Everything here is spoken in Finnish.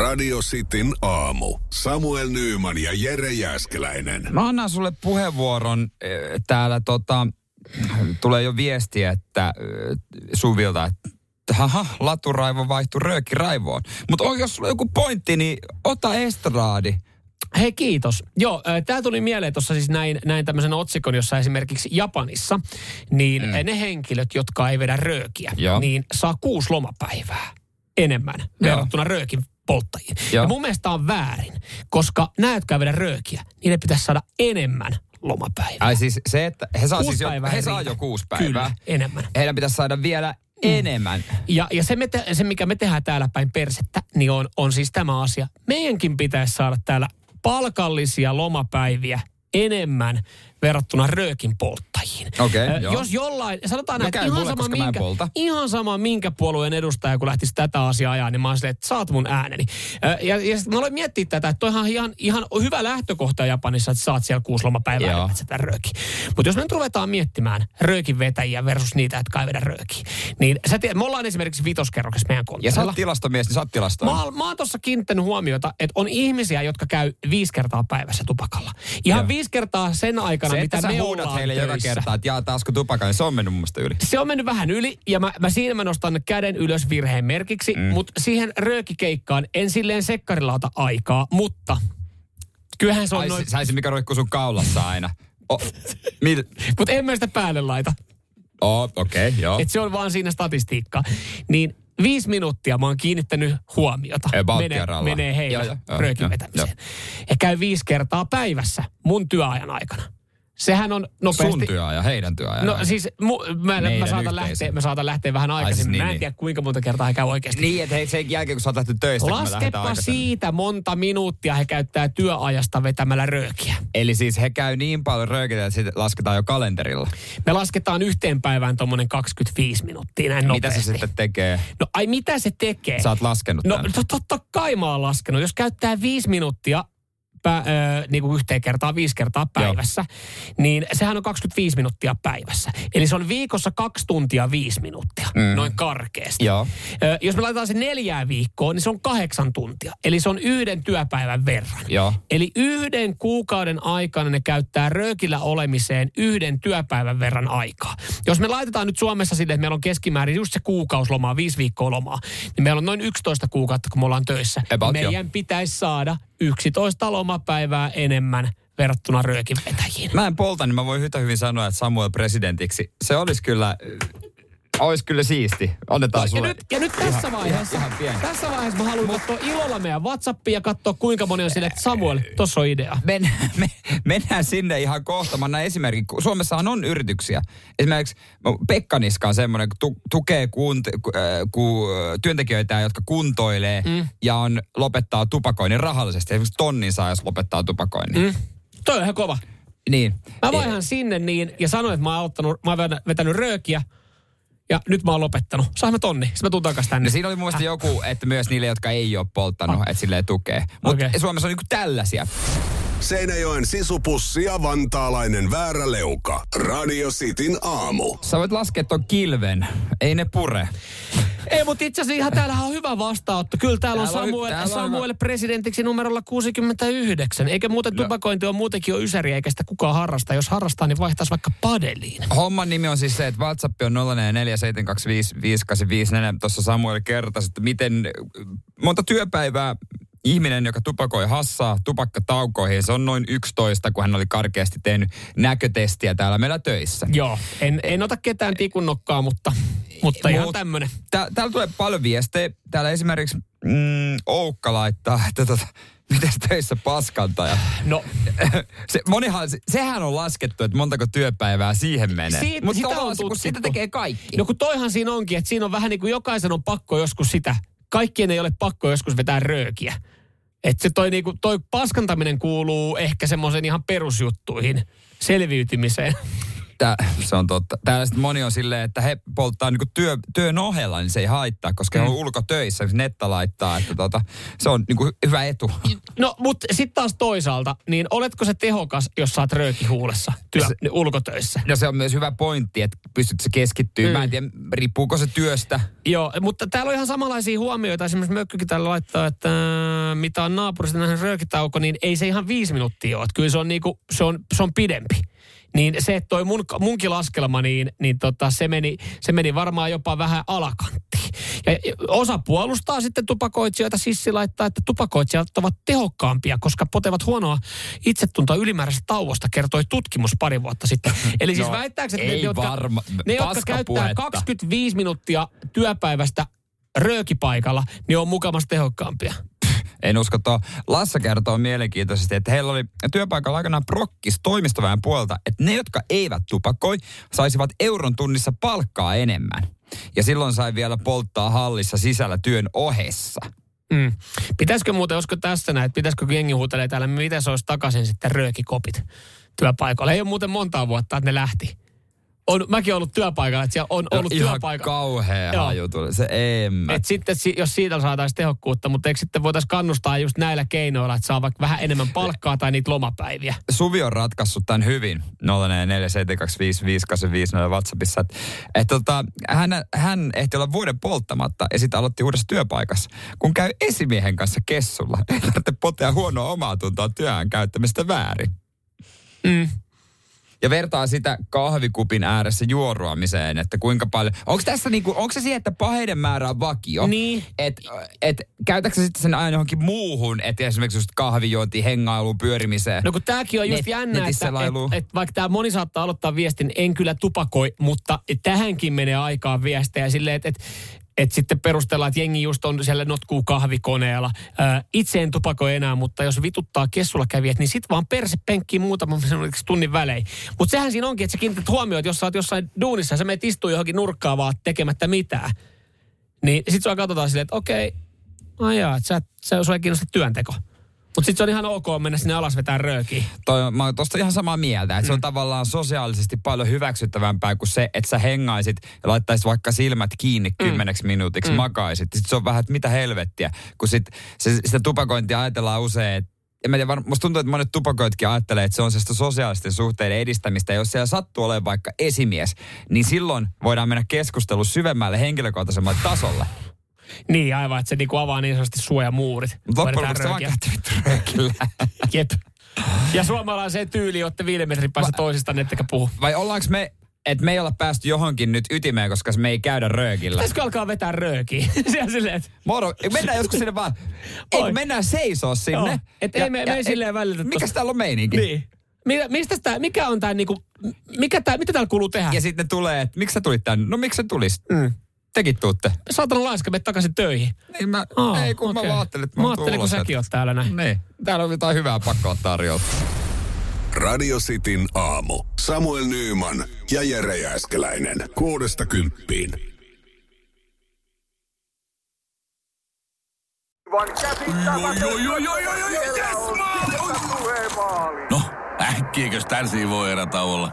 Radio Cityn aamu. Samuel Nyyman ja Jere Jäskeläinen. Mä annan sulle puheenvuoron. eh, Täällä tota, tulee jo viestiä, että eh, Suvilta, että haha, laturaivo vaihtui röökiraivoon. Mutta jos sulla on joku pointti, niin ota estraadi. Hei kiitos. Joo, tämä tuli mieleen tuossa siis näin, näin tämmöisen otsikon, jossa esimerkiksi Japanissa, niin mm. ne henkilöt, jotka ei vedä röökiä, Joo. niin saa kuusi lomapäivää enemmän Joo. verrattuna röökin polttajiin. Joo. Ja mun mielestä on väärin, koska nämä, jotka ei vedä röökiä, niin ne pitäisi saada enemmän lomapäivää. Ai siis se, että he saa, Kuusi siis jo, he saa jo kuusi päivää. Kyllä, enemmän. Heidän pitäisi saada vielä enemmän. Ja, ja se, me te, se, mikä me tehdään täällä päin persettä, niin on, on siis tämä asia. Meidänkin pitäisi saada täällä palkallisia lomapäiviä enemmän verrattuna röökin polttajiin. Ö, joo. Jos jollain, sanotaan No näin, ihan mulle, sama, minkä, ihan sama minkä puolueen edustaja, kun lähtisi tätä asiaa ajaa, niin mä oon silleen, että saat mun ääneni. Ö, Ja, ja sitten mä aloin miettiä tätä, että toihan ihan, ihan hyvä lähtökohta Japanissa, että saat siellä kuusi lomapäivää enemmän sitä rööki. Mutta jos me nyt ruvetaan miettimään röökin vetäjiä versus niitä, jotka ei vedä röökiä, niin sä tiedät, me ollaan esimerkiksi vitoskerroksessa meidän Ja konttorilla. sä oot tilastomies, niin sä oot tilastoija. Mä, mä oon tuossa kiinnittänyt huomiota, että on ihmisiä, jotka käy viisi kertaa päivässä tupakalla. Ihan Joo. viisi kertaa sen aikana, Se, että mitä sä me huudat heille joka töissä. kerta, että jaa taasko tupakka, niin se on mennyt mun mielestä yli. Se on mennyt vähän yli ja mä, mä siinä mä nostan käden ylös virheen merkiksi, mm. mutta siihen röökikeikkaan en silleen sekkarilla ota aikaa, mutta kyllähän se on Ai noin, se mikä roikkuu sun kaulassa aina. Oh, mil... mutta en mä sitä päälle laita. oh, okei, okay, joo. Et se on vaan siinä statistiikkaa. Niin viisi minuuttia mä oon kiinnittänyt huomiota. About menee, heillä joo, röökin vetämiseen. Ja käy viisi kertaa päivässä mun työajan aikana. Sehän on nopeasti... Sun työaja, heidän työaja. No siis mu, mä, mä, saatan lähteä, mä saatan lähteä vähän aikaisemmin. siis niin, mä en niin. tiedä kuinka monta kertaa he käy oikeasti. Niin, että hei, sen jälkeen kun sä oot lähtenyt töistä, Laskepa aikaisemmin. siitä monta minuuttia he käyttää työajasta vetämällä röökiä. Eli siis he käy niin paljon röökitä, että sitten lasketaan jo kalenterilla. Me lasketaan yhteen päivään tuommoinen 25 minuuttia näin Mitä nopeasti. se sitten tekee? No ai mitä se tekee? Sä oot laskenut No tämän. to, totta kai mä oon laskenut. Jos käyttää viisi minuuttia pä, ö, niin kuin yhteen kertaa, viisi kertaa päivässä, niin sehän on 25 minuuttia päivässä. Eli se on viikossa kaksi tuntia viisi minuuttia, mm. noin karkeasti. Joo. Ö, jos me laitetaan se neljään viikkoon, niin se on kahdeksan tuntia. Eli se on yhden työpäivän verran. Joo. Eli yhden kuukauden aikana ne käyttää röökillä olemiseen yhden työpäivän verran aikaa. Jos me laitetaan nyt Suomessa sille, että meillä on keskimäärin just se kuukauslomaa, viisi viikkoa lomaa, niin meillä on noin 11 kuukautta, kun me ollaan töissä. About, Meidän joo. pitäisi saada 11 lomapäivää enemmän verrattuna röökinvetäjiin. Mä en polta, niin mä voin yhtä hyvin sanoa, että Samuel presidentiksi, se olisi kyllä, olisi kyllä siisti. Annetaan Ja sulle. nyt, ja nyt tässä vaiheessa, ihan pieni. tässä vaiheessa mä haluan katsoa ilolla meidän WhatsAppia ja katsoa kuinka moni on sille, että Samuel, tossa on idea. Men, me, mennään sinne ihan kohta. Mä annan esimerkin. Suomessahan on yrityksiä. Esimerkiksi no, Pekka Niska on semmoinen, kun tu, tukee kunt, ku, äh, ku, työntekijöitä, jotka kuntoilee mm. ja on, lopettaa tupakoinnin rahallisesti. Esimerkiksi tonnin saa, jos lopettaa tupakoinnin. Mm. Toi on ihan kova. Niin. Mä vaihan sinne niin ja sanoin, että mä oon, ottanut, mä oon vetänyt- vetänyt röökiä ja nyt mä oon lopettanut. Saamme tonni. Sitten mä tuun takas tänne. No siinä oli mun mielestä joku, että myös niille, jotka ei ole polttanut, että silleen tukee. Mutta Okei. Suomessa on niinku tällaisia. Seinäjoen sisupussi ja vantaalainen vääräleuka. Radio Cityn aamu. Sä voit laskea ton kilven. Ei ne pure. Ei, mutta itse asiassa ihan täällähän on hyvä vastaanotto. Kyllä täällä, Täällä on on- Samuel, täällä on Samuel presidentiksi numerolla 69. Eikä muuten tupakointi on muutenkin jo ysäriä, eikä sitä kukaan harrasta. Jos harrastaa, niin vaihtaisi vaikka padeliin. Homman nimi on siis se, että WhatsApp on 0447255854. Tuossa Samuel kertasi, että miten monta työpäivää ihminen, joka tupakoi hassaa tupakkataukoihin, se on noin 11, kun hän oli karkeasti tehnyt näkötestiä täällä meillä töissä. Joo, en, en ota ketään tikun nokkaa, mutta, mutta ihan Mut- tämmönen. Tää, täällä tulee paljon viestejä. Täällä esimerkiksi mm, Oukka laittaa, että tota, miten töissä paskantaja. No, Se, monihan, se- sehän on laskettu, että montako työpäivää siihen menee. Siitä- Mutta sitä on se- kun sitä tutkittu. tekee kaikki. no kun toihan siinä onkin, että siinä on vähän niin kuin jokaisen on pakko joskus sitä. Kaikkien ei ole pakko joskus vetää röökiä. Että se toi, niinku, toi paskantaminen kuuluu ehkä semmoisen ihan perusjuttuihin, selviytymiseen. Tää, se on totta. Täällä sitten moni on silleen, että he polttaa niinku työ, työn ohella, niin se ei haittaa, koska mm. he on ulkotöissä, kun netta laittaa. Että tota, se on niinku hyvä etu. No, mutta sitten taas toisaalta, niin oletko se tehokas, jos saat rööki huulessa työ, Se- ulkotöissä? No se on myös hyvä pointti, että pystyt se keskittyä. Mm. Mä en tiedä, riippuuko se työstä. Joo, mutta täällä on ihan samanlaisia huomioita. Esimerkiksi Mökkykin täällä laittaa, että äh, mitä on naapurista nähnyt röökitauko, niin ei se ihan viisi minuuttia ole. Että Kyllä se on, niinku, se on, se on pidempi. Niin se, että toi mun, munkin laskelma, niin, niin tota, se, meni, se meni varmaan jopa vähän alakanttiin. Ja osa puolustaa sitten tupakoitsijoita. Sissi laittaa, että tupakoitsijat ovat tehokkaampia, koska potevat huonoa itsetuntoa ylimääräisestä tauosta, kertoi tutkimus pari vuotta sitten. Eli siis No, väittääkö, että ei ne, jotka, varma- ne, jotka käyttää paskapuhetta. 25 minuuttia työpäivästä röökipaikalla, niin on mukamassa tehokkaampia. En usko tuo. Lassa kertoo mielenkiintoisesti, että heillä oli työpaikalla aikanaan prokkis toimistoväen puolelta, että ne, jotka eivät tupakoi, saisivat euron tunnissa palkkaa enemmän. Ja silloin sai vielä polttaa hallissa sisällä työn ohessa. Mm. Pitäisikö muuten, olisiko tässä näin, että pitäisikö jengi huutelee täällä, miten se olisi takaisin sitten röökikopit työpaikalla? Ei ole muuten montaa vuotta, että ne lähti. On, mäkin ollut työpaikalla, että siellä on ollut ihan työpaikalla. kauhea Joo. haju tuli. Se mä. Et sitten, si- jos siitä saataisiin tehokkuutta, mutta eikö sitten voitaisiin kannustaa just näillä keinoilla, että saa vaikka vähän enemmän palkkaa tai niitä lomapäiviä? Suvi on ratkaissut tämän hyvin 0447255854 WhatsAppissa. Että et tota, hän, hän ehti olla vuoden polttamatta ja sitten aloitti uudessa työpaikassa. Kun käy esimiehen kanssa kessulla, ei tarvitse potea huonoa omaa tuntoa työhön käyttämistä väärin. Mm. Ja vertaa sitä kahvikupin ääressä juoruamiseen, että kuinka paljon... Onko tässä niinku, onko se siihen, että paheiden määrä on vakio? Niin. Et, et käytätkö sitten sen aina johonkin muuhun, että esimerkiksi just kahvijuontiin, hengailuun, pyörimiseen? No kun tämäkin on just Net- jännä, että et, et vaikka tämä moni saattaa aloittaa viestin, en kyllä tupakoi, mutta tähänkin menee aikaa viestejä silleen, että et, et sitten perustellaan, että jengi just on siellä notkuu kahvikoneella. Ää, itse en tupakoi enää, mutta jos vituttaa kessulla kävijät, niin sit vaan perse penkkii muutaman tunnin välein. Mutta sehän siinä onkin, että sä kiinnität huomioon, että jos sä oot jossain duunissa ja sä menet istuu johonkin nurkkaan vaan tekemättä mitään. Niin sit sua katsotaan silleen, että okei, ajaa, että sä, sä, sua ei kiinnosta työnteko. Mutta sitten se on ihan ok mennä sinne alas vetää röökiä. Toi, mä oon tosta ihan samaa mieltä, että se on tavallaan sosiaalisesti paljon hyväksyttävämpää kuin se, että sä hengaisit ja laittaisit vaikka silmät kiinni kymmeneksi minuutiksi, makaisit. Sitten se on vähän, että mitä helvettiä, kun sit, se, sitä tupakointia ajatellaan usein, että en mä tiedä, musta tuntuu, että monet tupakoitkin ajattelee, että se on se sitä sosiaalisten suhteiden edistämistä. Ja jos siellä sattuu olemaan vaikka esimies, niin silloin voidaan mennä keskustelu syvemmälle henkilökohtaisemmalle tasolle. Niin aivan, että se niinku avaa niin sanotusti suojamuurit. Loppujen lopuksi vaan röökillä. Jep. Ja suomalaiseen tyyliin olette viiden metrin päässä toisistaan, ettekä puhu. Vai ollaanko me, että me ei olla päästy johonkin nyt ytimeen, koska me ei käydä röökillä? Pitäisikö alkaa vetää röökiä? Silleen, että Moro, mennään joskus sinne vaan. Ei, mennään seisoo sinne. Joo. Et ei me- me ei silleen välillä Mikäs täällä on meininki? niin. Mitä, mistä tää, mikä on tää niinku, mikä tää, mitä täällä kuuluu tehdä? Ja sitten tulee, että miksi sä tulit tänne? No miksi sä tulis? Mm. Tekin tuutte. Saatana laiska, mene takaisin töihin. Niin mä, Aa, ei kun okei. mä vaan ajattelin, että Mä mä oon ajattelin, kun säkin että- oot täällä näin. Niin. Täällä on jotain hyvää pakkoa tarjota. Radio Cityn aamu. Samuel Nyyman ja Jere Jääskeläinen. Kuudesta kymppiin. No, äkkiäkös tän voi erätauolla?